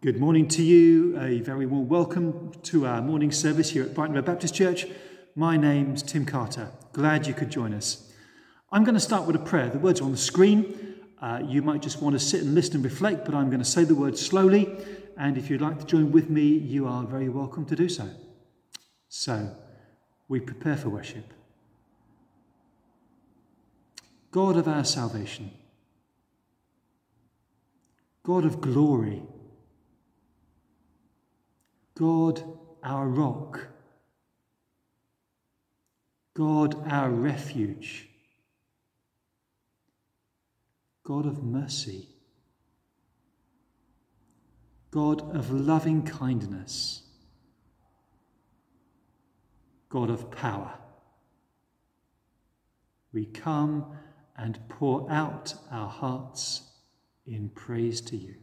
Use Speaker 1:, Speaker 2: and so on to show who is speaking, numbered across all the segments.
Speaker 1: Good morning to you. A very warm welcome to our morning service here at Brighton Road Baptist Church. My name's Tim Carter. Glad you could join us. I'm going to start with a prayer. The words are on the screen. Uh, you might just want to sit and listen and reflect, but I'm going to say the words slowly. And if you'd like to join with me, you are very welcome to do so. So, we prepare for worship. God of our salvation, God of glory, God our rock, God our refuge, God of mercy, God of loving kindness, God of power. We come and pour out our hearts in praise to you.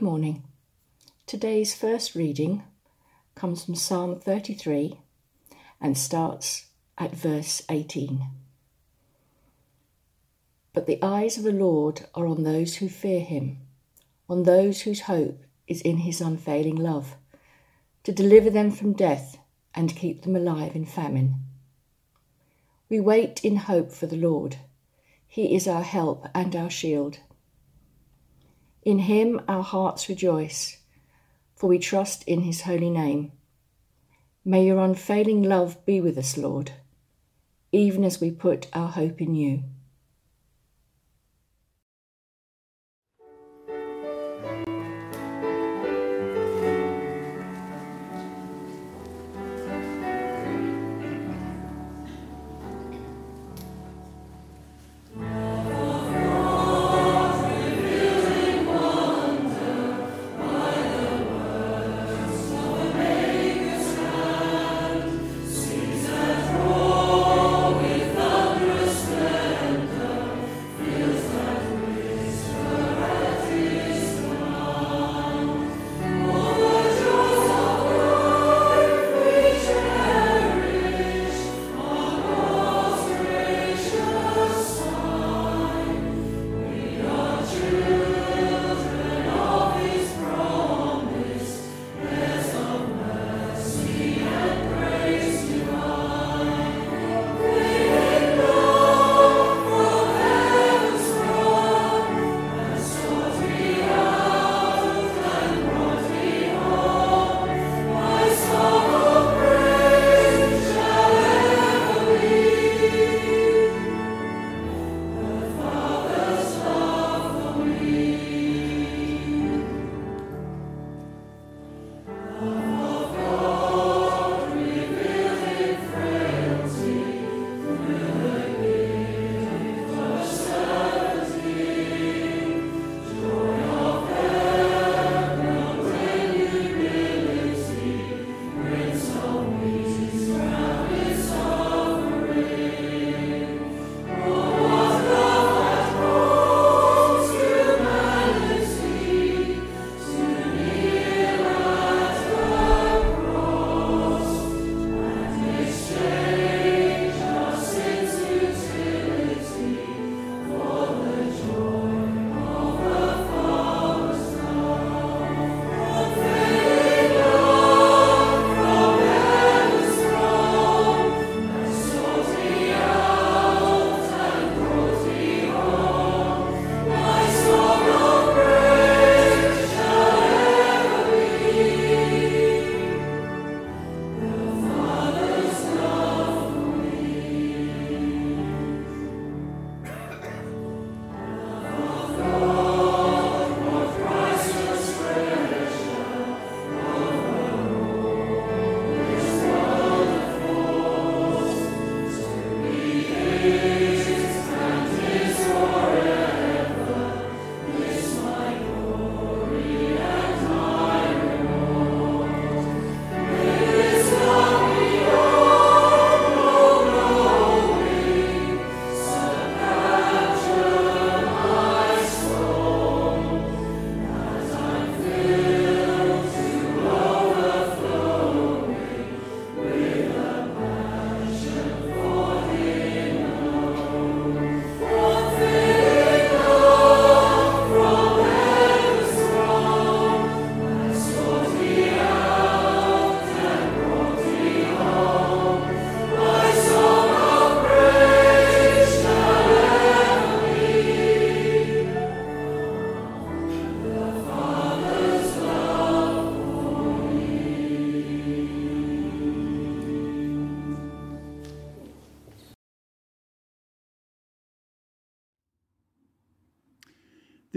Speaker 2: Good morning. Today's first reading comes from Psalm 33 and starts at verse 18. But the eyes of the Lord are on those who fear him, on those whose hope is in his unfailing love, to deliver them from death and keep them alive in famine. We wait in hope for the Lord. He is our help and our shield. In him our hearts rejoice, for we trust in his holy name. May your unfailing love be with us, Lord, even as we put our hope in you.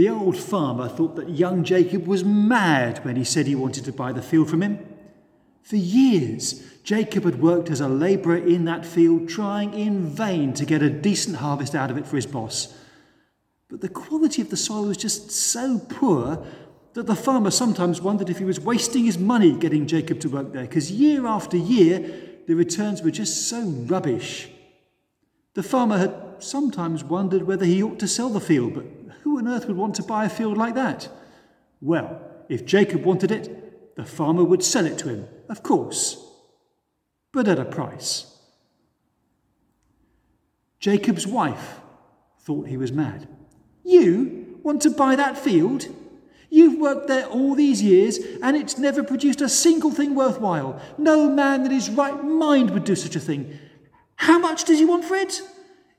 Speaker 1: The old farmer thought that young Jacob was mad when he said he wanted to buy the field from him. For years, Jacob had worked as a labourer in that field, trying in vain to get a decent harvest out of it for his boss. But the quality of the soil was just so poor that the farmer sometimes wondered if he was wasting his money getting Jacob to work there, because year after year, the returns were just so rubbish. The farmer had sometimes wondered whether he ought to sell the field, but who on earth would want to buy a field like that? Well, if Jacob wanted it, the farmer would sell it to him, of course, but at a price. Jacob's wife thought he was mad. You want to buy that field? You've worked there all these years, and it's never produced a single thing worthwhile. No man in his right mind would do such a thing. How much does he want for it?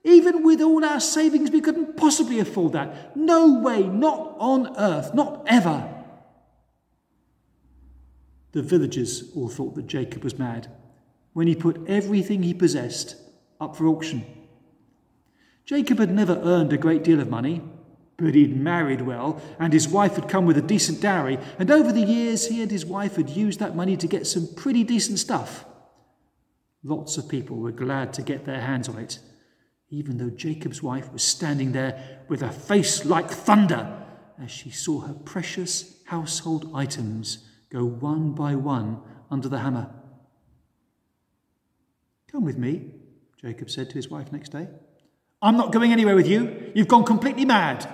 Speaker 1: Even with all our savings, we couldn't possibly afford that. No way, not on earth, not ever. The villagers all thought that Jacob was mad when he put everything he possessed up for auction. Jacob had never earned a great deal of money. But he'd married well, and his wife had come with a decent dowry, and over the years he and his wife had used that money to get some pretty decent stuff. Lots of people were glad to get their hands on it, even though Jacob's wife was standing there with a face like thunder as she saw her precious household items go one by one under the hammer. Come with me, Jacob said to his wife next day. I'm not going anywhere with you. You've gone completely mad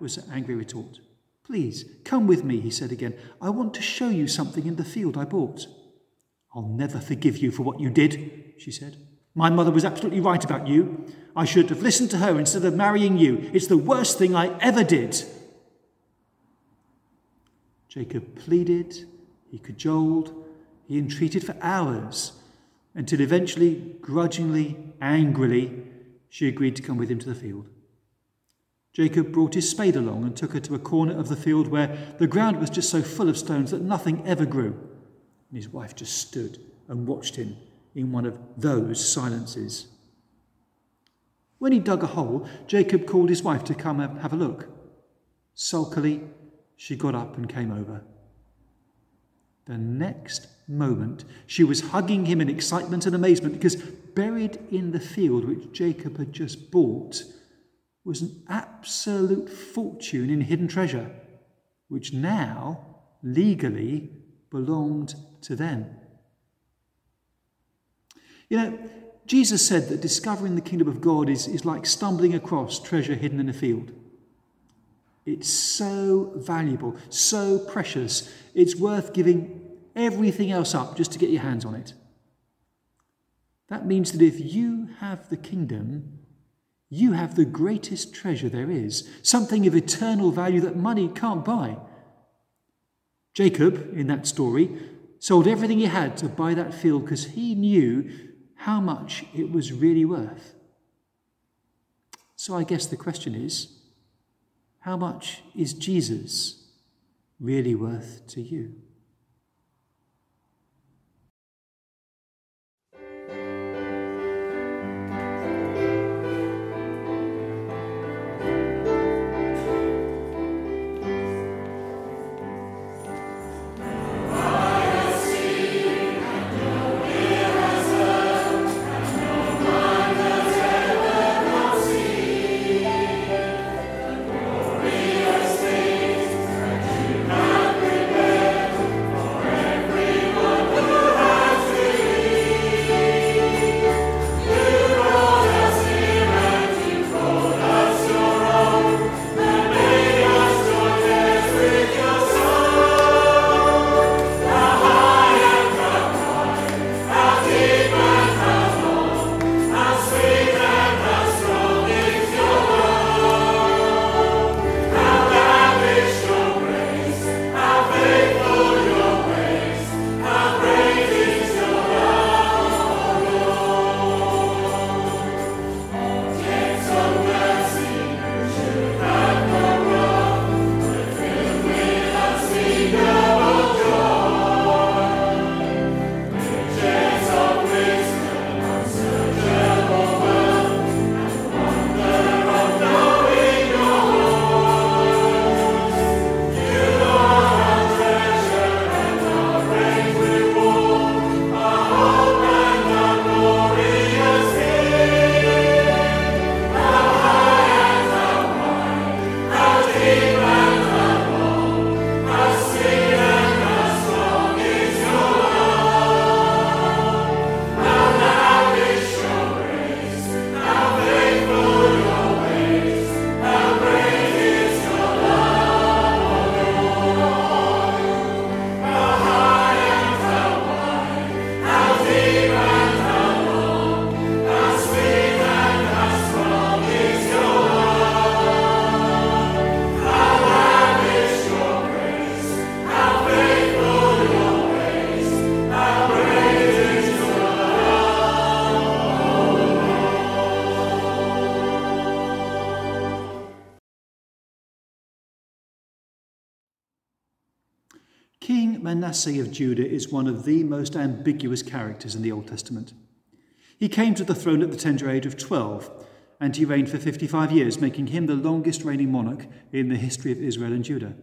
Speaker 1: was an angry retort. Please, come with me, he said again. I want to show you something in the field I bought. I'll never forgive you for what you did, she said. My mother was absolutely right about you. I should have listened to her instead of marrying you. It's the worst thing I ever did. Jacob pleaded, he cajoled, he entreated for hours, until eventually, grudgingly, angrily, she agreed to come with him to the field. Jacob brought his spade along and took her to a corner of the field where the ground was just so full of stones that nothing ever grew. And his wife just stood and watched him in one of those silences. When he dug a hole, Jacob called his wife to come and have a look. Sulkily, she got up and came over. The next moment, she was hugging him in excitement and amazement because buried in the field which Jacob had just bought was an absolute fortune in hidden treasure, which now legally belonged to them. You know, Jesus said that discovering the kingdom of God is, is like stumbling across treasure hidden in a field. It's so valuable, so precious, it's worth giving everything else up just to get your hands on it. That means that if you have the kingdom, you have the greatest treasure there is, something of eternal value that money can't buy. Jacob, in that story, sold everything he had to buy that field because he knew how much it was really worth. So I guess the question is how much is Jesus really worth to you? Manasseh of Judah is one of the most ambiguous characters in the Old Testament. He came to the throne at the tender age of 12, and he reigned for 55 years, making him the longest reigning monarch in the history of Israel and Judah.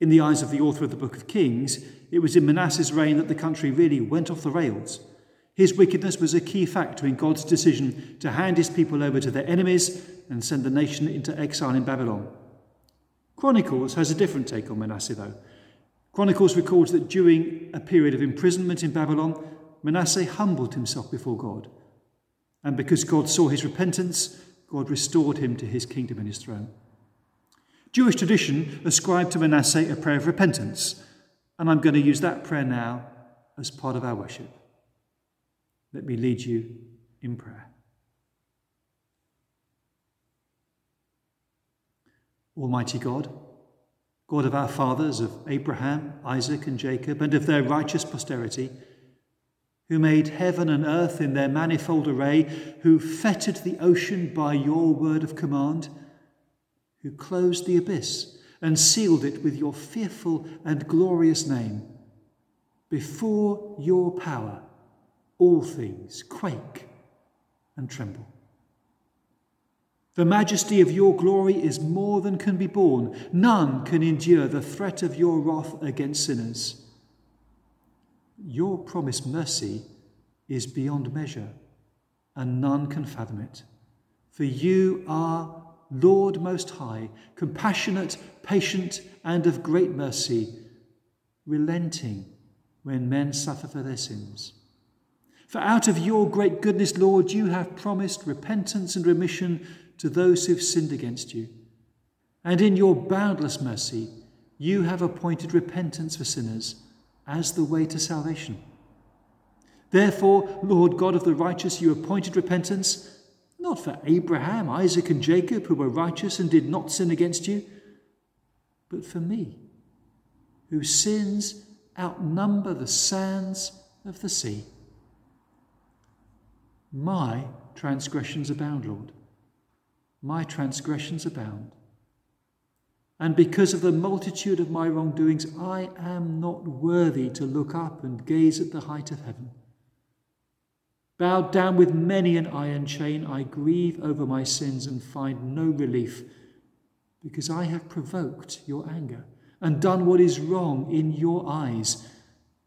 Speaker 1: In the eyes of the author of the book of Kings, it was in Manasseh's reign that the country really went off the rails. His wickedness was a key factor in God's decision to hand his people over to their enemies and send the nation into exile in Babylon. Chronicles has a different take on Manasseh, though. Chronicles records that during a period of imprisonment in Babylon, Manasseh humbled himself before God. And because God saw his repentance, God restored him to his kingdom and his throne. Jewish tradition ascribed to Manasseh a prayer of repentance, and I'm going to use that prayer now as part of our worship. Let me lead you in prayer. Almighty God, God of our fathers, of Abraham, Isaac, and Jacob, and of their righteous posterity, who made heaven and earth in their manifold array, who fettered the ocean by your word of command, who closed the abyss and sealed it with your fearful and glorious name. Before your power, all things quake and tremble. The majesty of your glory is more than can be borne. None can endure the threat of your wrath against sinners. Your promised mercy is beyond measure, and none can fathom it. For you are Lord Most High, compassionate, patient, and of great mercy, relenting when men suffer for their sins. For out of your great goodness, Lord, you have promised repentance and remission to those who've sinned against you. And in your boundless mercy, you have appointed repentance for sinners as the way to salvation. Therefore, Lord God of the righteous, you appointed repentance not for Abraham, Isaac, and Jacob, who were righteous and did not sin against you, but for me, whose sins outnumber the sands of the sea. My transgressions abound, Lord my transgressions abound. And because of the multitude of my wrongdoings, I am not worthy to look up and gaze at the height of heaven. Bowed down with many an iron chain, I grieve over my sins and find no relief, because I have provoked your anger and done what is wrong in your eyes,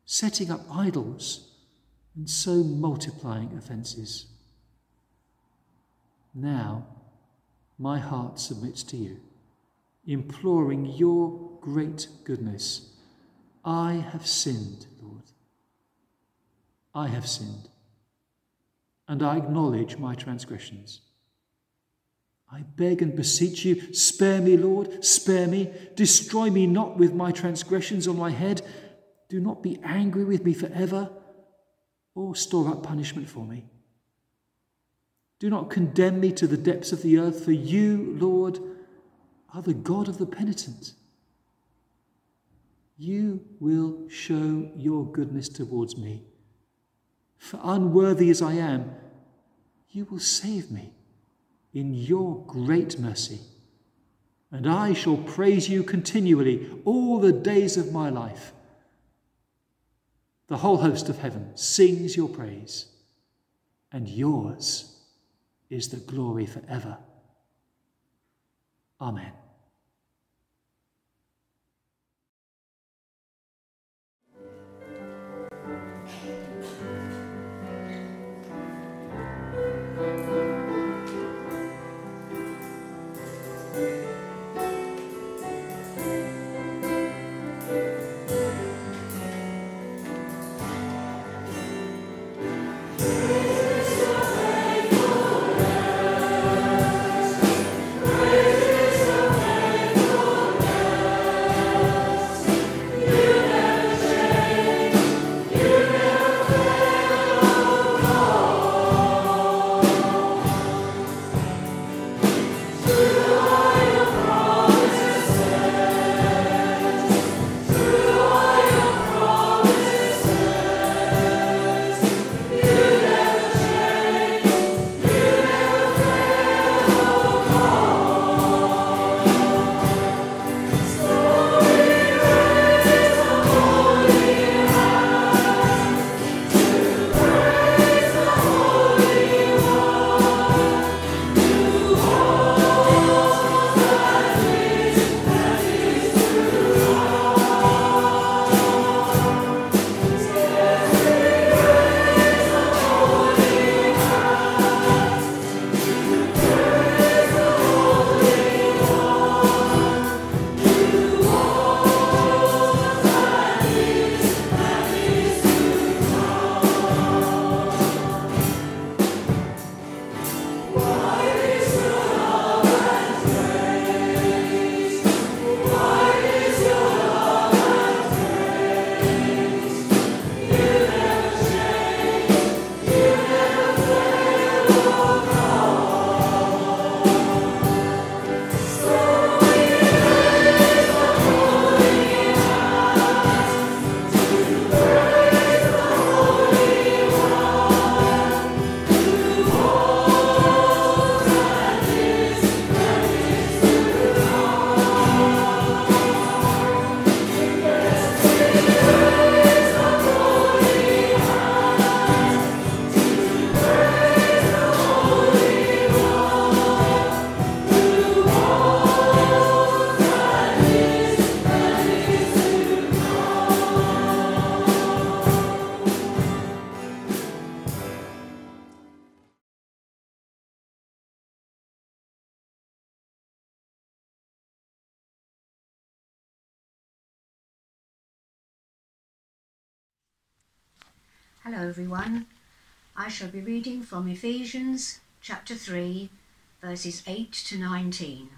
Speaker 1: setting up idols and so multiplying offences. Now, my heart submits to you, imploring your great goodness. I have sinned, Lord. I have sinned, and I acknowledge my transgressions. I beg and beseech you, spare me, Lord, spare me. Destroy me not with my transgressions on my head. Do not be angry with me forever, or store up punishment for me. Do not condemn me to the depths of the earth, for you, Lord, are the God of the penitent. You will show your goodness towards me. For unworthy as I am, you will save me in your great mercy. And I shall praise you continually all the days of my life. The whole host of heaven sings your praise, and yours is the glory forever. Amen.
Speaker 3: Hello, everyone. I shall be reading from Ephesians chapter 3, verses 8 to 19.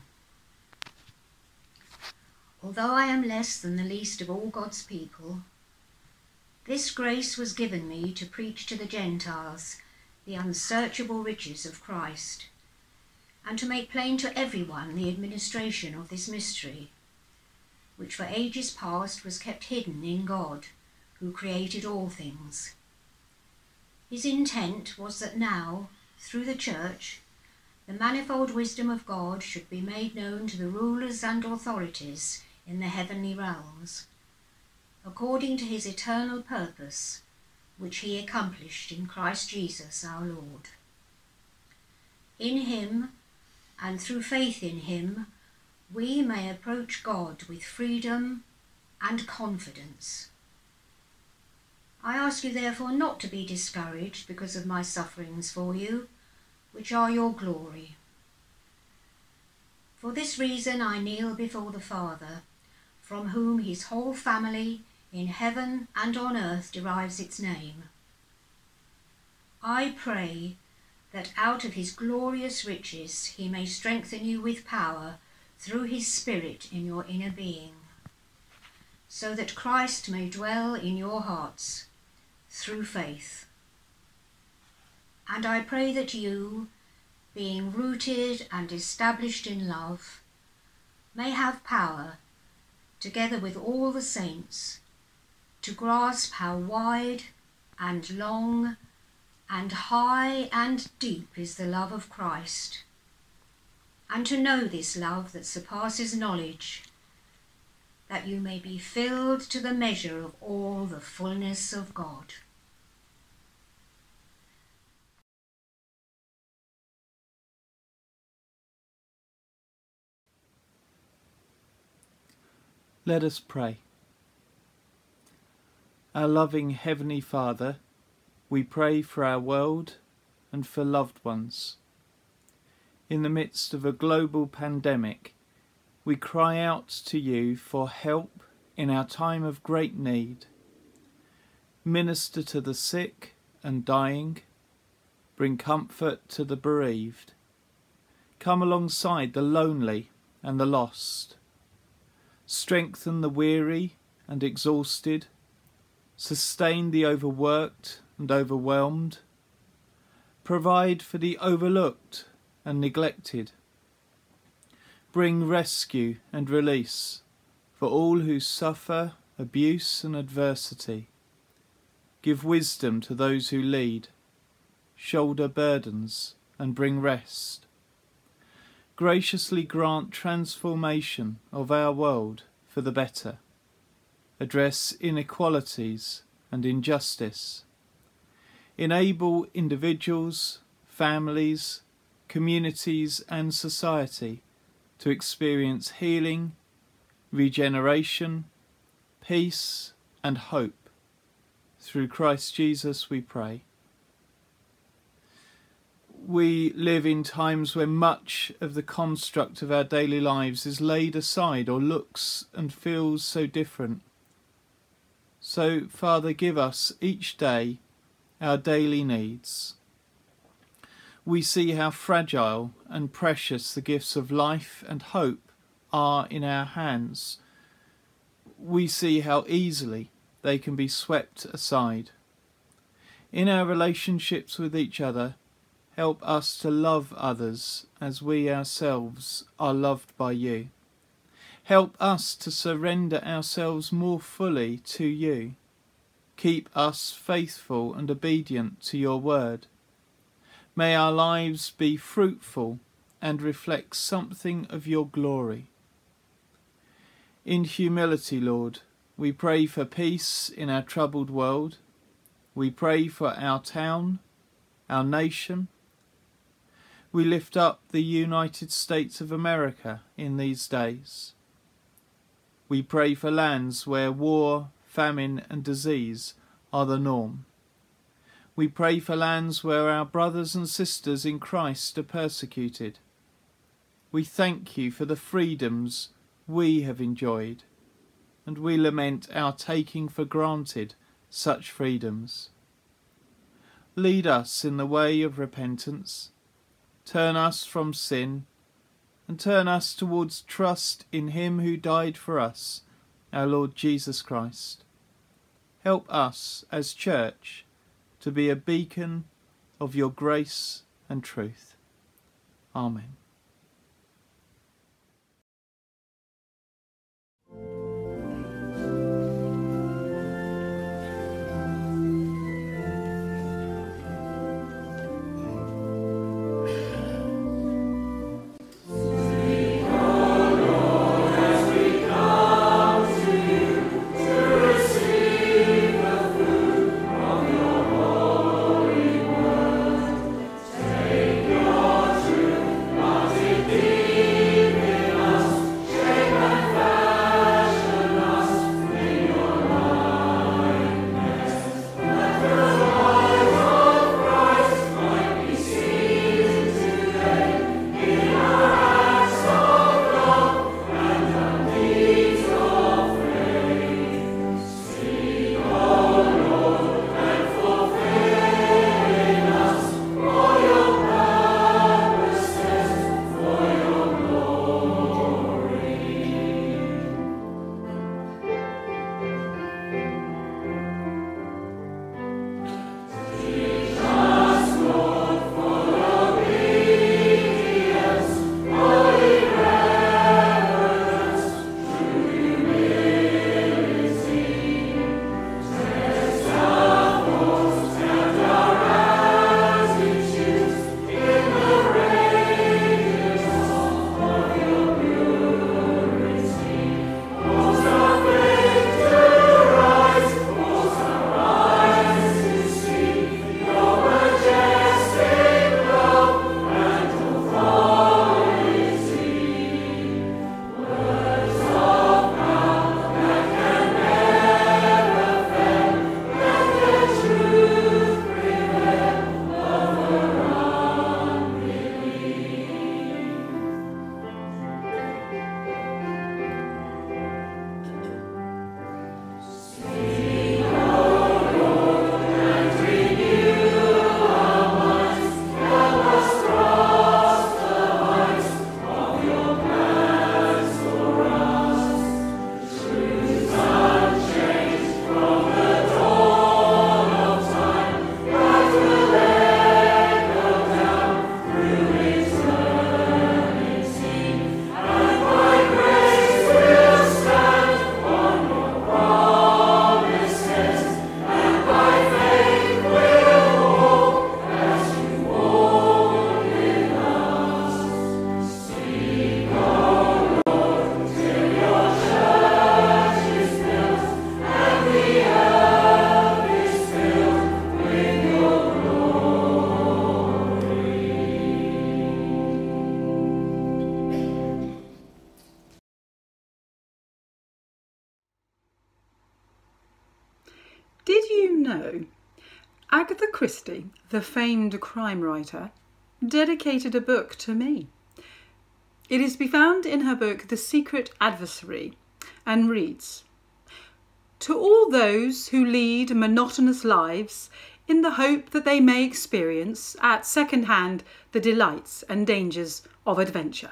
Speaker 3: Although I am less than the least of all God's people, this grace was given me to preach to the Gentiles the unsearchable riches of Christ, and to make plain to everyone the administration of this mystery, which for ages past was kept hidden in God, who created all things his intent was that now, through the Church, the manifold wisdom of God should be made known to the rulers and authorities in the heavenly realms, according to his eternal purpose, which he accomplished in Christ Jesus our Lord. In him, and through faith in him, we may approach God with freedom and confidence. I ask you therefore not to be discouraged because of my sufferings for you, which are your glory. For this reason I kneel before the Father, from whom his whole family in heaven and on earth derives its name. I pray that out of his glorious riches he may strengthen you with power through his Spirit in your inner being, so that Christ may dwell in your hearts through faith. And I pray that you, being rooted and established in love, may have power, together with all the saints, to grasp how wide and long and high and deep is the love of Christ, and to know this love that surpasses knowledge, that you may be filled to the measure of all the fullness of God.
Speaker 4: Let us pray. Our loving Heavenly Father, we pray for our world and for loved ones. In the midst of a global pandemic, we cry out to you for help in our time of great need. Minister to the sick and dying, bring comfort to the bereaved. Come alongside the lonely and the lost. Strengthen the weary and exhausted. Sustain the overworked and overwhelmed. Provide for the overlooked and neglected bring rescue and release for all who suffer abuse and adversity. Give wisdom to those who lead, shoulder burdens, and bring rest. Graciously grant transformation of our world for the better. Address inequalities and injustice. Enable individuals, families, communities, and society to experience healing, regeneration, peace, and hope. Through Christ Jesus we pray. We live in times when much of the construct of our daily lives is laid aside or looks and feels so different. So, Father, give us each day our daily needs we see how fragile and precious the gifts of life and hope are in our hands. We see how easily they can be swept aside. In our relationships with each other, help us to love others as we ourselves are loved by you. Help us to surrender ourselves more fully to you. Keep us faithful and obedient to your word May our lives be fruitful and reflect something of your glory. In humility, Lord, we pray for peace in our troubled world. We pray for our town, our nation. We lift up the United States of America in these days. We pray for lands where war, famine, and disease are the norm. We pray for lands where our brothers and sisters in Christ are persecuted. We thank you for the freedoms we have enjoyed, and we lament our taking for granted such freedoms. Lead us in the way of repentance. Turn us from sin and turn us towards trust in Him who died for us, our Lord Jesus Christ. Help us as church to be a beacon of your grace and truth. Amen.
Speaker 5: The famed crime writer, dedicated a book to me. It is to be found in her book The Secret Adversary and reads To all those who lead monotonous lives in the hope that they may experience at second hand the delights and dangers of adventure.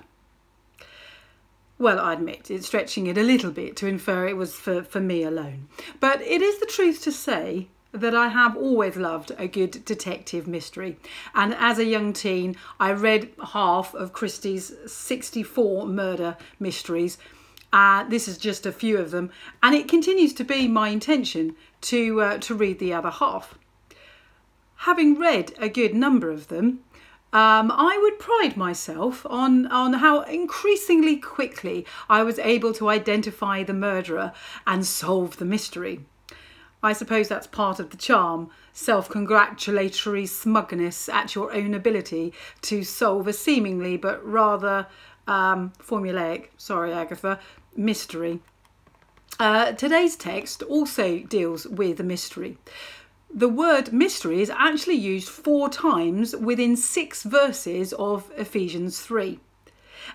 Speaker 5: Well, I admit it's stretching it a little bit to infer it was for, for me alone. But it is the truth to say that I have always loved a good detective mystery. And as a young teen, I read half of Christie's 64 murder mysteries. Uh, this is just a few of them, and it continues to be my intention to, uh, to read the other half. Having read a good number of them, um, I would pride myself on, on how increasingly quickly I was able to identify the murderer and solve the mystery. I suppose that's part of the charm self congratulatory smugness at your own ability to solve a seemingly but rather um, formulaic, sorry, Agatha, mystery. Uh, today's text also deals with a mystery. The word mystery is actually used four times within six verses of Ephesians 3.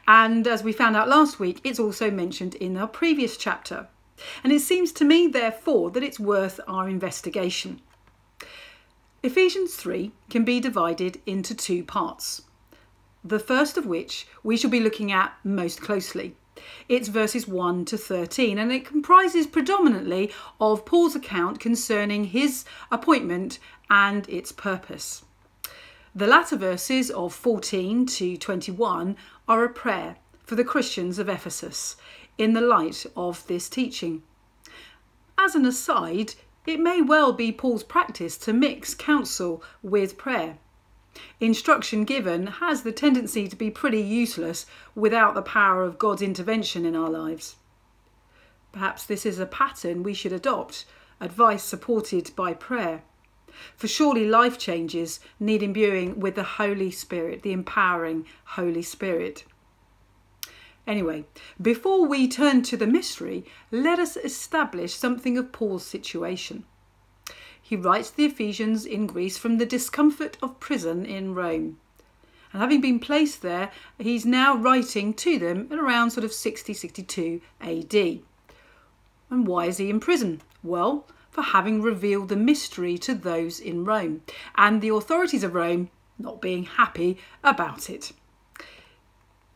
Speaker 5: And as we found out last week, it's also mentioned in our previous chapter. And it seems to me, therefore, that it's worth our investigation. Ephesians 3 can be divided into two parts. The first of which we shall be looking at most closely. It's verses 1 to 13, and it comprises predominantly of Paul's account concerning his appointment and its purpose. The latter verses of 14 to 21 are a prayer for the Christians of Ephesus in the light of this teaching. As an aside, it may well be Paul's practice to mix counsel with prayer. Instruction given has the tendency to be pretty useless without the power of God's intervention in our lives. Perhaps this is a pattern we should adopt, advice supported by prayer. For surely life changes need imbuing with the Holy Spirit, the empowering Holy Spirit. Anyway, before we turn to the mystery, let us establish something of Paul's situation. He writes the Ephesians in Greece from the discomfort of prison in Rome. And having been placed there, he's now writing to them at around sort of 60 62 AD. And why is he in prison? Well, for having revealed the mystery to those in Rome, and the authorities of Rome not being happy about it.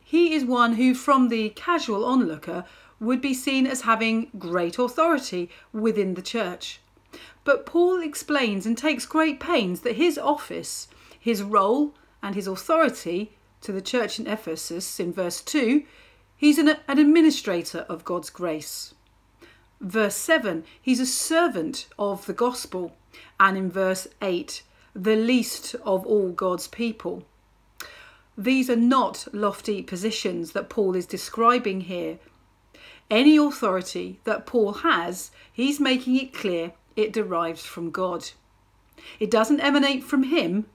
Speaker 5: He is one who, from the casual onlooker, would be seen as having great authority within the church. But Paul explains and takes great pains that his office, his role, and his authority to the church in Ephesus in verse 2, he's an, an administrator of God's grace. Verse 7, he's a servant of the gospel. And in verse 8, the least of all God's people. These are not lofty positions that Paul is describing here. Any authority that Paul has, he's making it clear it derives from God. It doesn't emanate from him,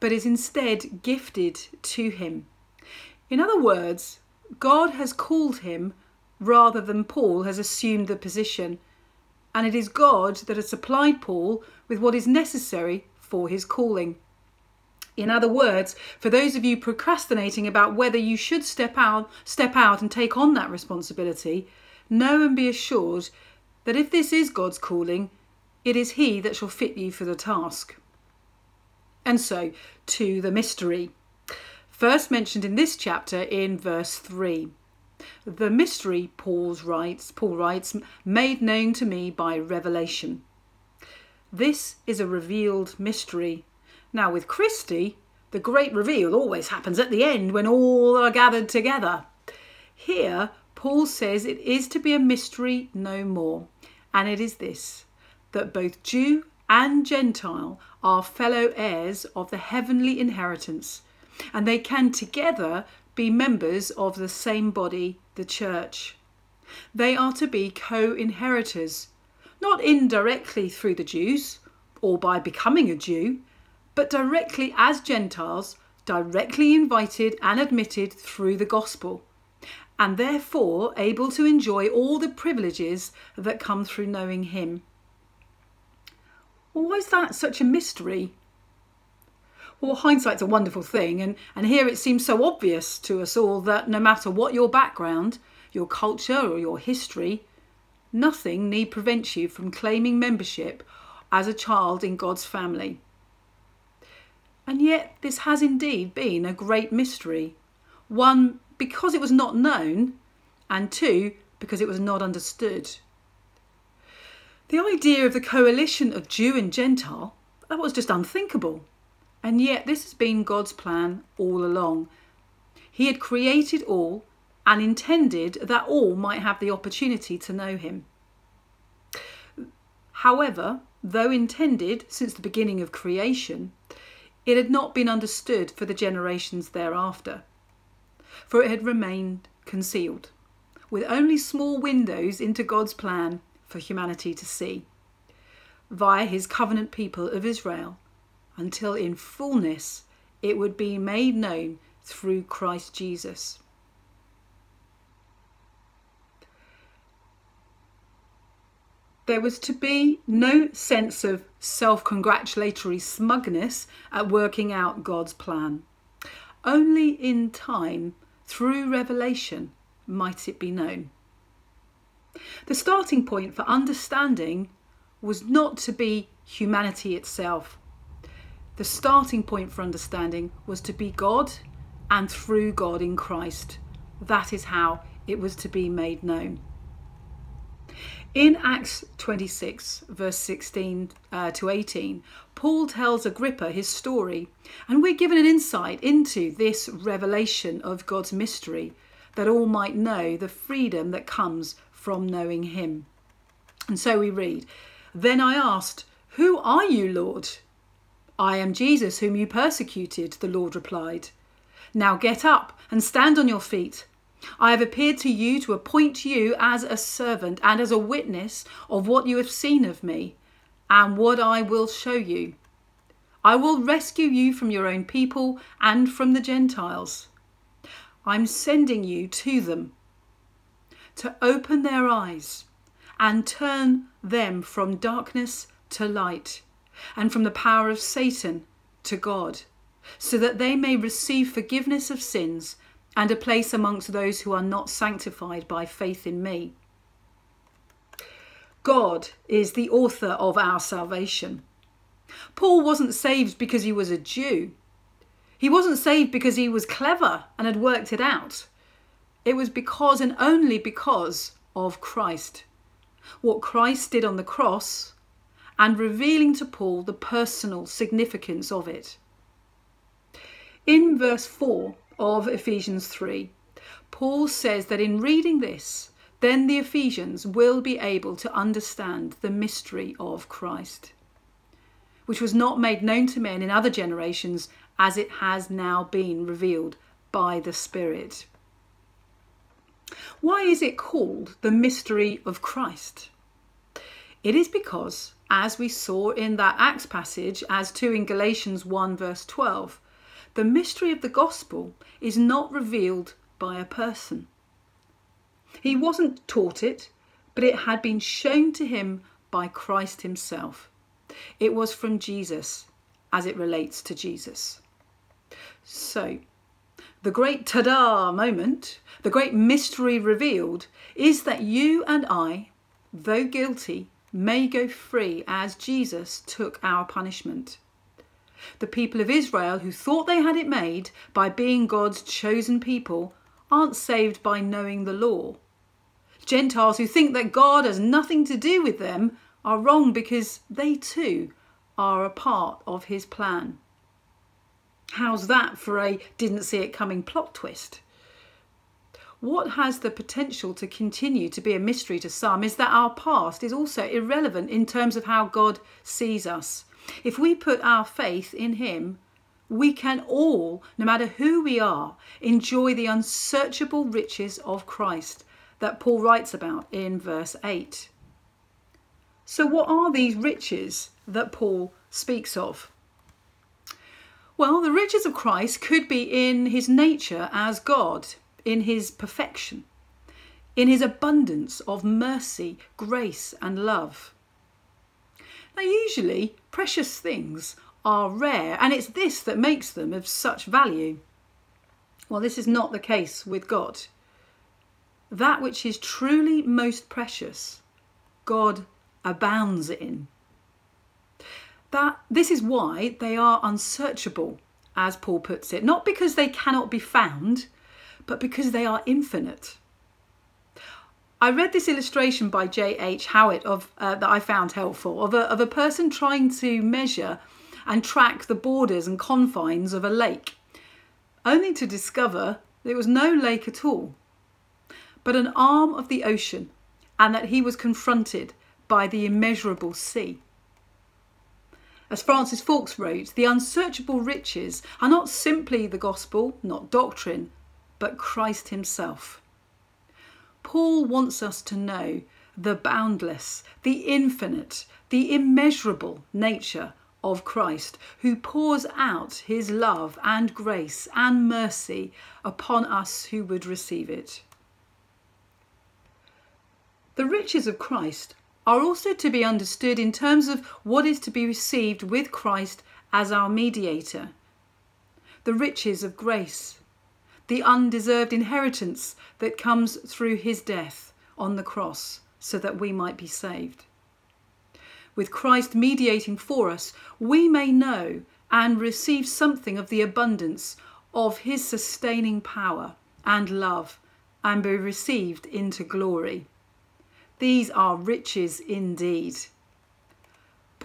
Speaker 5: but is instead gifted to him. In other words, God has called him rather than Paul has assumed the position, and it is God that has supplied Paul with what is necessary for his calling. In other words, for those of you procrastinating about whether you should step out, step out and take on that responsibility, know and be assured that if this is God's calling, it is He that shall fit you for the task. And so, to the mystery. First mentioned in this chapter in verse 3. The mystery, Paul writes, Paul writes, made known to me by revelation. This is a revealed mystery now, with Christie, the great reveal always happens at the end when all are gathered together. Here, Paul says it is to be a mystery no more, and it is this that both Jew and Gentile are fellow heirs of the heavenly inheritance, and they can together be members of the same body, the church. They are to be co inheritors, not indirectly through the Jews or by becoming a Jew, but directly as Gentiles, directly invited and admitted through the gospel, and therefore able to enjoy all the privileges that come through knowing Him. Well, why is that such a mystery? Well, hindsight's a wonderful thing, and, and here it seems so obvious to us all that no matter what your background, your culture, or your history, nothing need prevent you from claiming membership as a child in God's family. And yet, this has indeed been a great mystery. One, because it was not known, and two, because it was not understood. The idea of the coalition of Jew and Gentile, that was just unthinkable. And yet, this has been God's plan all along. He had created all and intended that all might have the opportunity to know Him. However, though intended since the beginning of creation, it had not been understood for the generations thereafter, for it had remained concealed, with only small windows into God's plan for humanity to see, via his covenant people of Israel, until in fullness it would be made known through Christ Jesus. There was to be no sense of self congratulatory smugness at working out God's plan. Only in time, through revelation, might it be known. The starting point for understanding was not to be humanity itself, The starting point for understanding was to be God and through God in Christ. That is how it was to be made known. In Acts 26, verse 16 uh, to 18, Paul tells Agrippa his story, and we're given an insight into this revelation of God's mystery, that all might know the freedom that comes from knowing him. And so we read, Then I asked, Who are you, Lord? I am Jesus, whom you persecuted, the Lord replied. Now get up and stand on your feet. I have appeared to you to appoint you as a servant and as a witness of what you have seen of me and what I will show you. I will rescue you from your own people and from the Gentiles. I'm sending you to them to open their eyes and turn them from darkness to light and from the power of Satan to God, so that they may receive forgiveness of sins and a place amongst those who are not sanctified by faith in me. God is the author of our salvation. Paul wasn't saved because he was a Jew. He wasn't saved because he was clever and had worked it out. It was because and only because of Christ. What Christ did on the cross and revealing to Paul the personal significance of it. In verse 4, of Ephesians 3. Paul says that in reading this, then the Ephesians will be able to understand the mystery of Christ, which was not made known to men in other generations as it has now been revealed by the Spirit. Why is it called the mystery of Christ? It is because, as we saw in that Acts passage, as to in Galatians 1 verse 12, the mystery of the gospel is not revealed by a person. He wasn't taught it, but it had been shown to him by Christ himself. It was from Jesus as it relates to Jesus. So, the great ta da moment, the great mystery revealed, is that you and I, though guilty, may go free as Jesus took our punishment. The people of Israel, who thought they had it made by being God's chosen people, aren't saved by knowing the law. Gentiles who think that God has nothing to do with them are wrong because they too are a part of his plan. How's that for a didn't see it coming plot twist? What has the potential to continue to be a mystery to some is that our past is also irrelevant in terms of how God sees us. If we put our faith in Him, we can all, no matter who we are, enjoy the unsearchable riches of Christ that Paul writes about in verse 8. So, what are these riches that Paul speaks of? Well, the riches of Christ could be in his nature as God, in his perfection, in his abundance of mercy, grace, and love. Now, usually, precious things are rare, and it's this that makes them of such value. Well, this is not the case with God. That which is truly most precious, God abounds in. That this is why they are unsearchable, as Paul puts it, not because they cannot be found, but because they are infinite. I read this illustration by J.H. Jowett of, uh, that I found helpful of a, of a person trying to measure and track the borders and confines of a lake, only to discover there was no lake at all, but an arm of the ocean, and that he was confronted by the immeasurable sea. As Francis Foulkes wrote, the unsearchable riches are not simply the gospel, not doctrine, but Christ Himself. Paul wants us to know the boundless, the infinite, the immeasurable nature of Christ, who pours out his love and grace and mercy upon us who would receive it. The riches of Christ are also to be understood in terms of what is to be received with Christ as our mediator. The riches of grace, the undeserved inheritance that comes through his death on the cross so that we might be saved. With Christ mediating for us, we may know and receive something of the abundance of his sustaining power and love and be received into glory. These are riches indeed.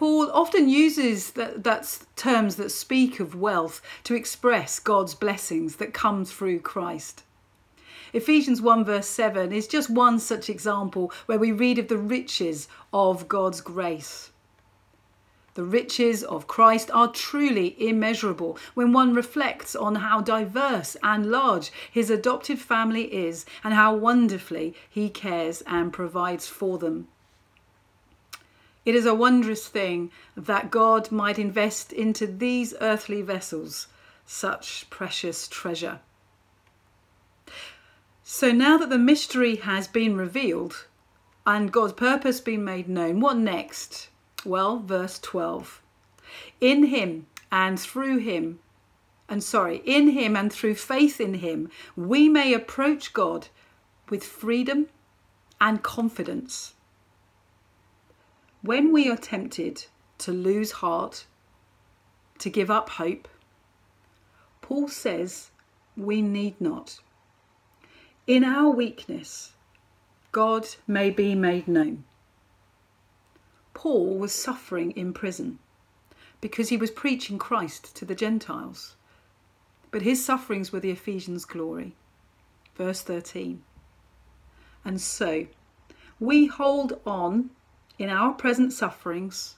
Speaker 5: Paul often uses that, that's terms that speak of wealth to express God's blessings that come through Christ. Ephesians 1 verse 7 is just one such example where we read of the riches of God's grace. The riches of Christ are truly immeasurable when one reflects on how diverse and large his adopted family is and how wonderfully he cares and provides for them. It is a wondrous thing that God might invest into these earthly vessels such precious treasure. So now that the mystery has been revealed and God's purpose been made known, what next? Well, verse 12. In him and through him, and sorry, in him and through faith in him, we may approach God with freedom and confidence. When we are tempted to lose heart, to give up hope, Paul says we need not. In our weakness, God may be made known. Paul was suffering in prison because he was preaching Christ to the Gentiles. But his sufferings were the Ephesians' glory. Verse 13. And so we hold on in our present sufferings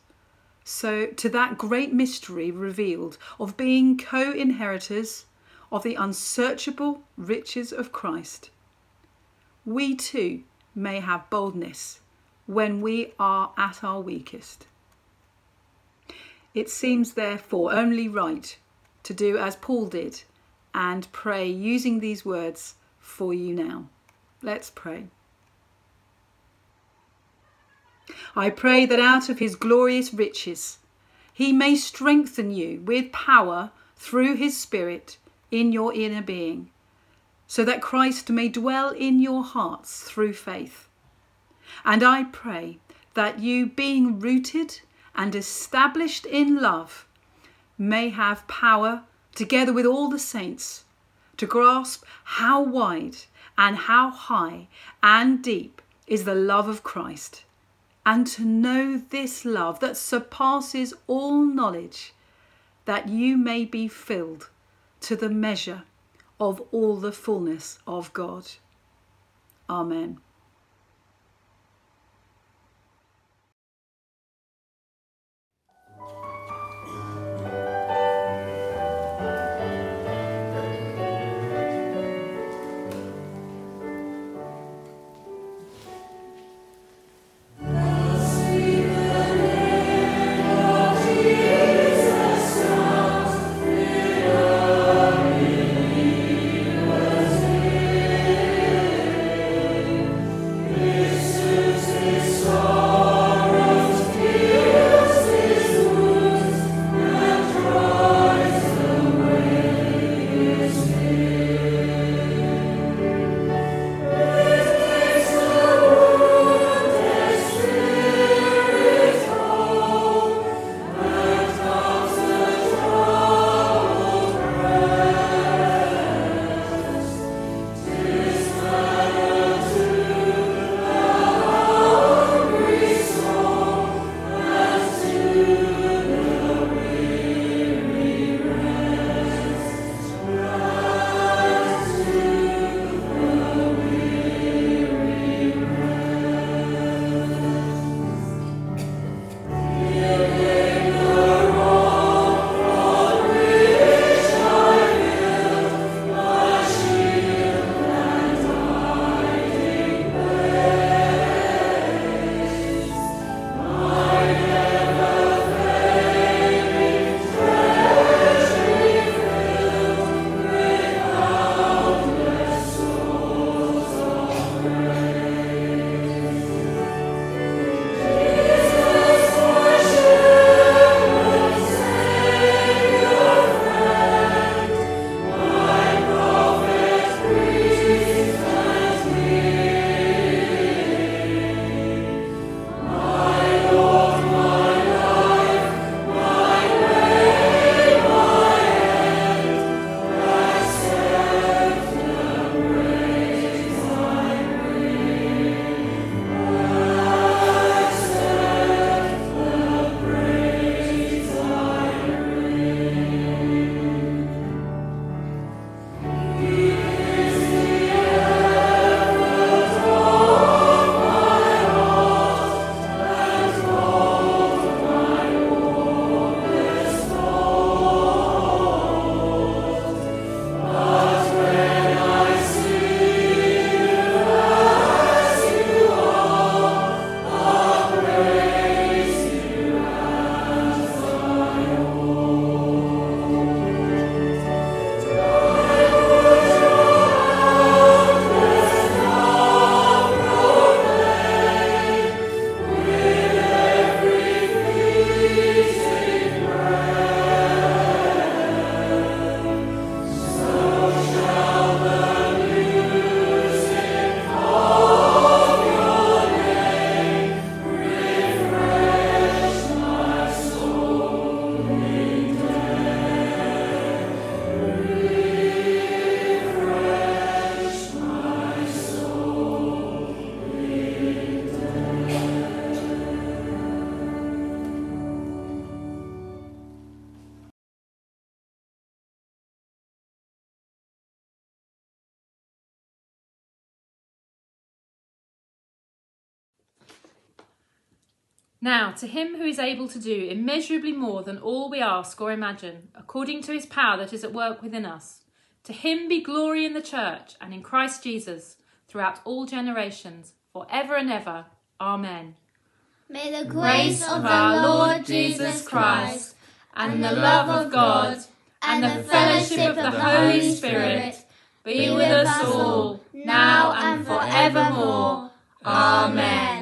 Speaker 5: so to that great mystery revealed of being co-inheritors of the unsearchable riches of Christ. We too may have boldness when we are at our weakest. It seems therefore only right to do as Paul did and pray using these words for you now. Let's pray. I pray that out of his glorious riches he may strengthen you with power through his Spirit in your inner being, so that Christ may dwell in your hearts through faith. And I pray that you, being rooted and established in love, may have power, together with all the saints, to grasp how wide and how high and deep is the love of Christ, and to know this love that surpasses all knowledge, that you may be filled to the measure of all the fullness of God. Amen.
Speaker 6: Now, to him who is able to do immeasurably more than all we ask or imagine, according to his power that is at work within us, to him be glory in the church and in Christ Jesus throughout all generations, for ever and ever. Amen.
Speaker 7: May the grace of our Lord Jesus Christ
Speaker 6: and the love of God and the fellowship of the Holy Spirit be with us all, now and forevermore. Amen.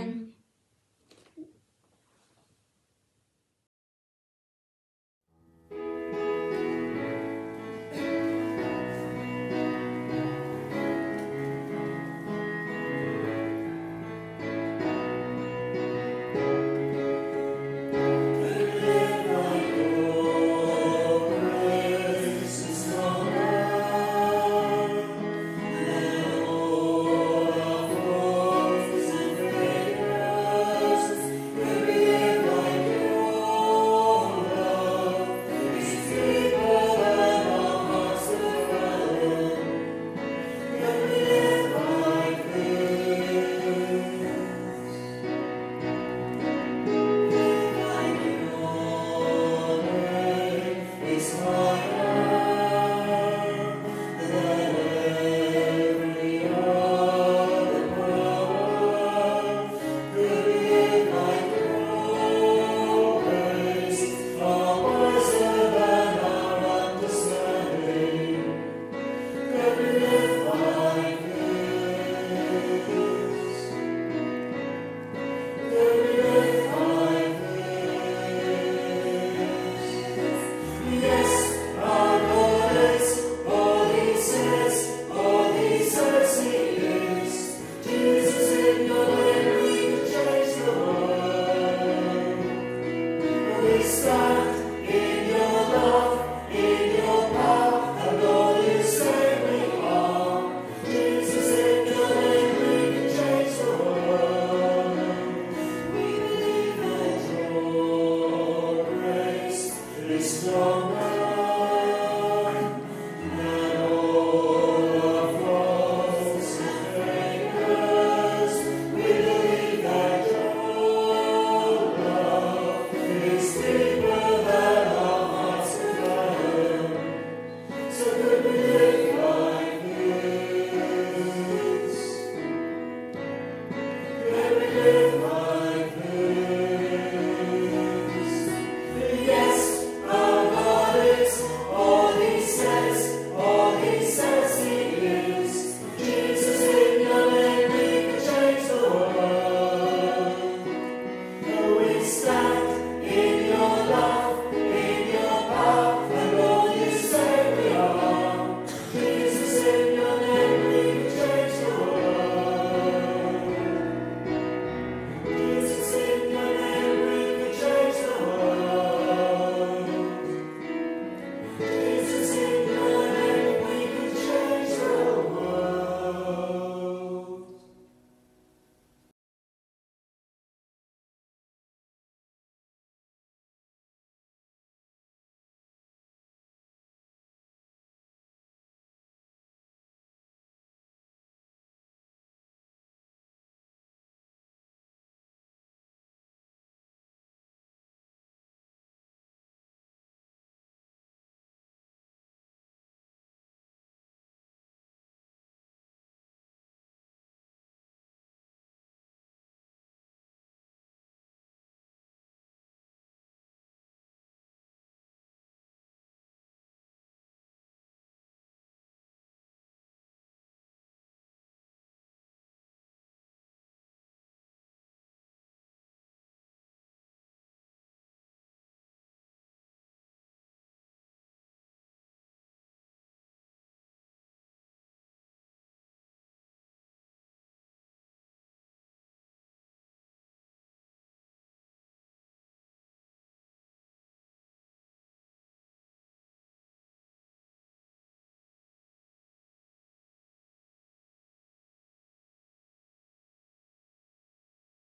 Speaker 8: stand.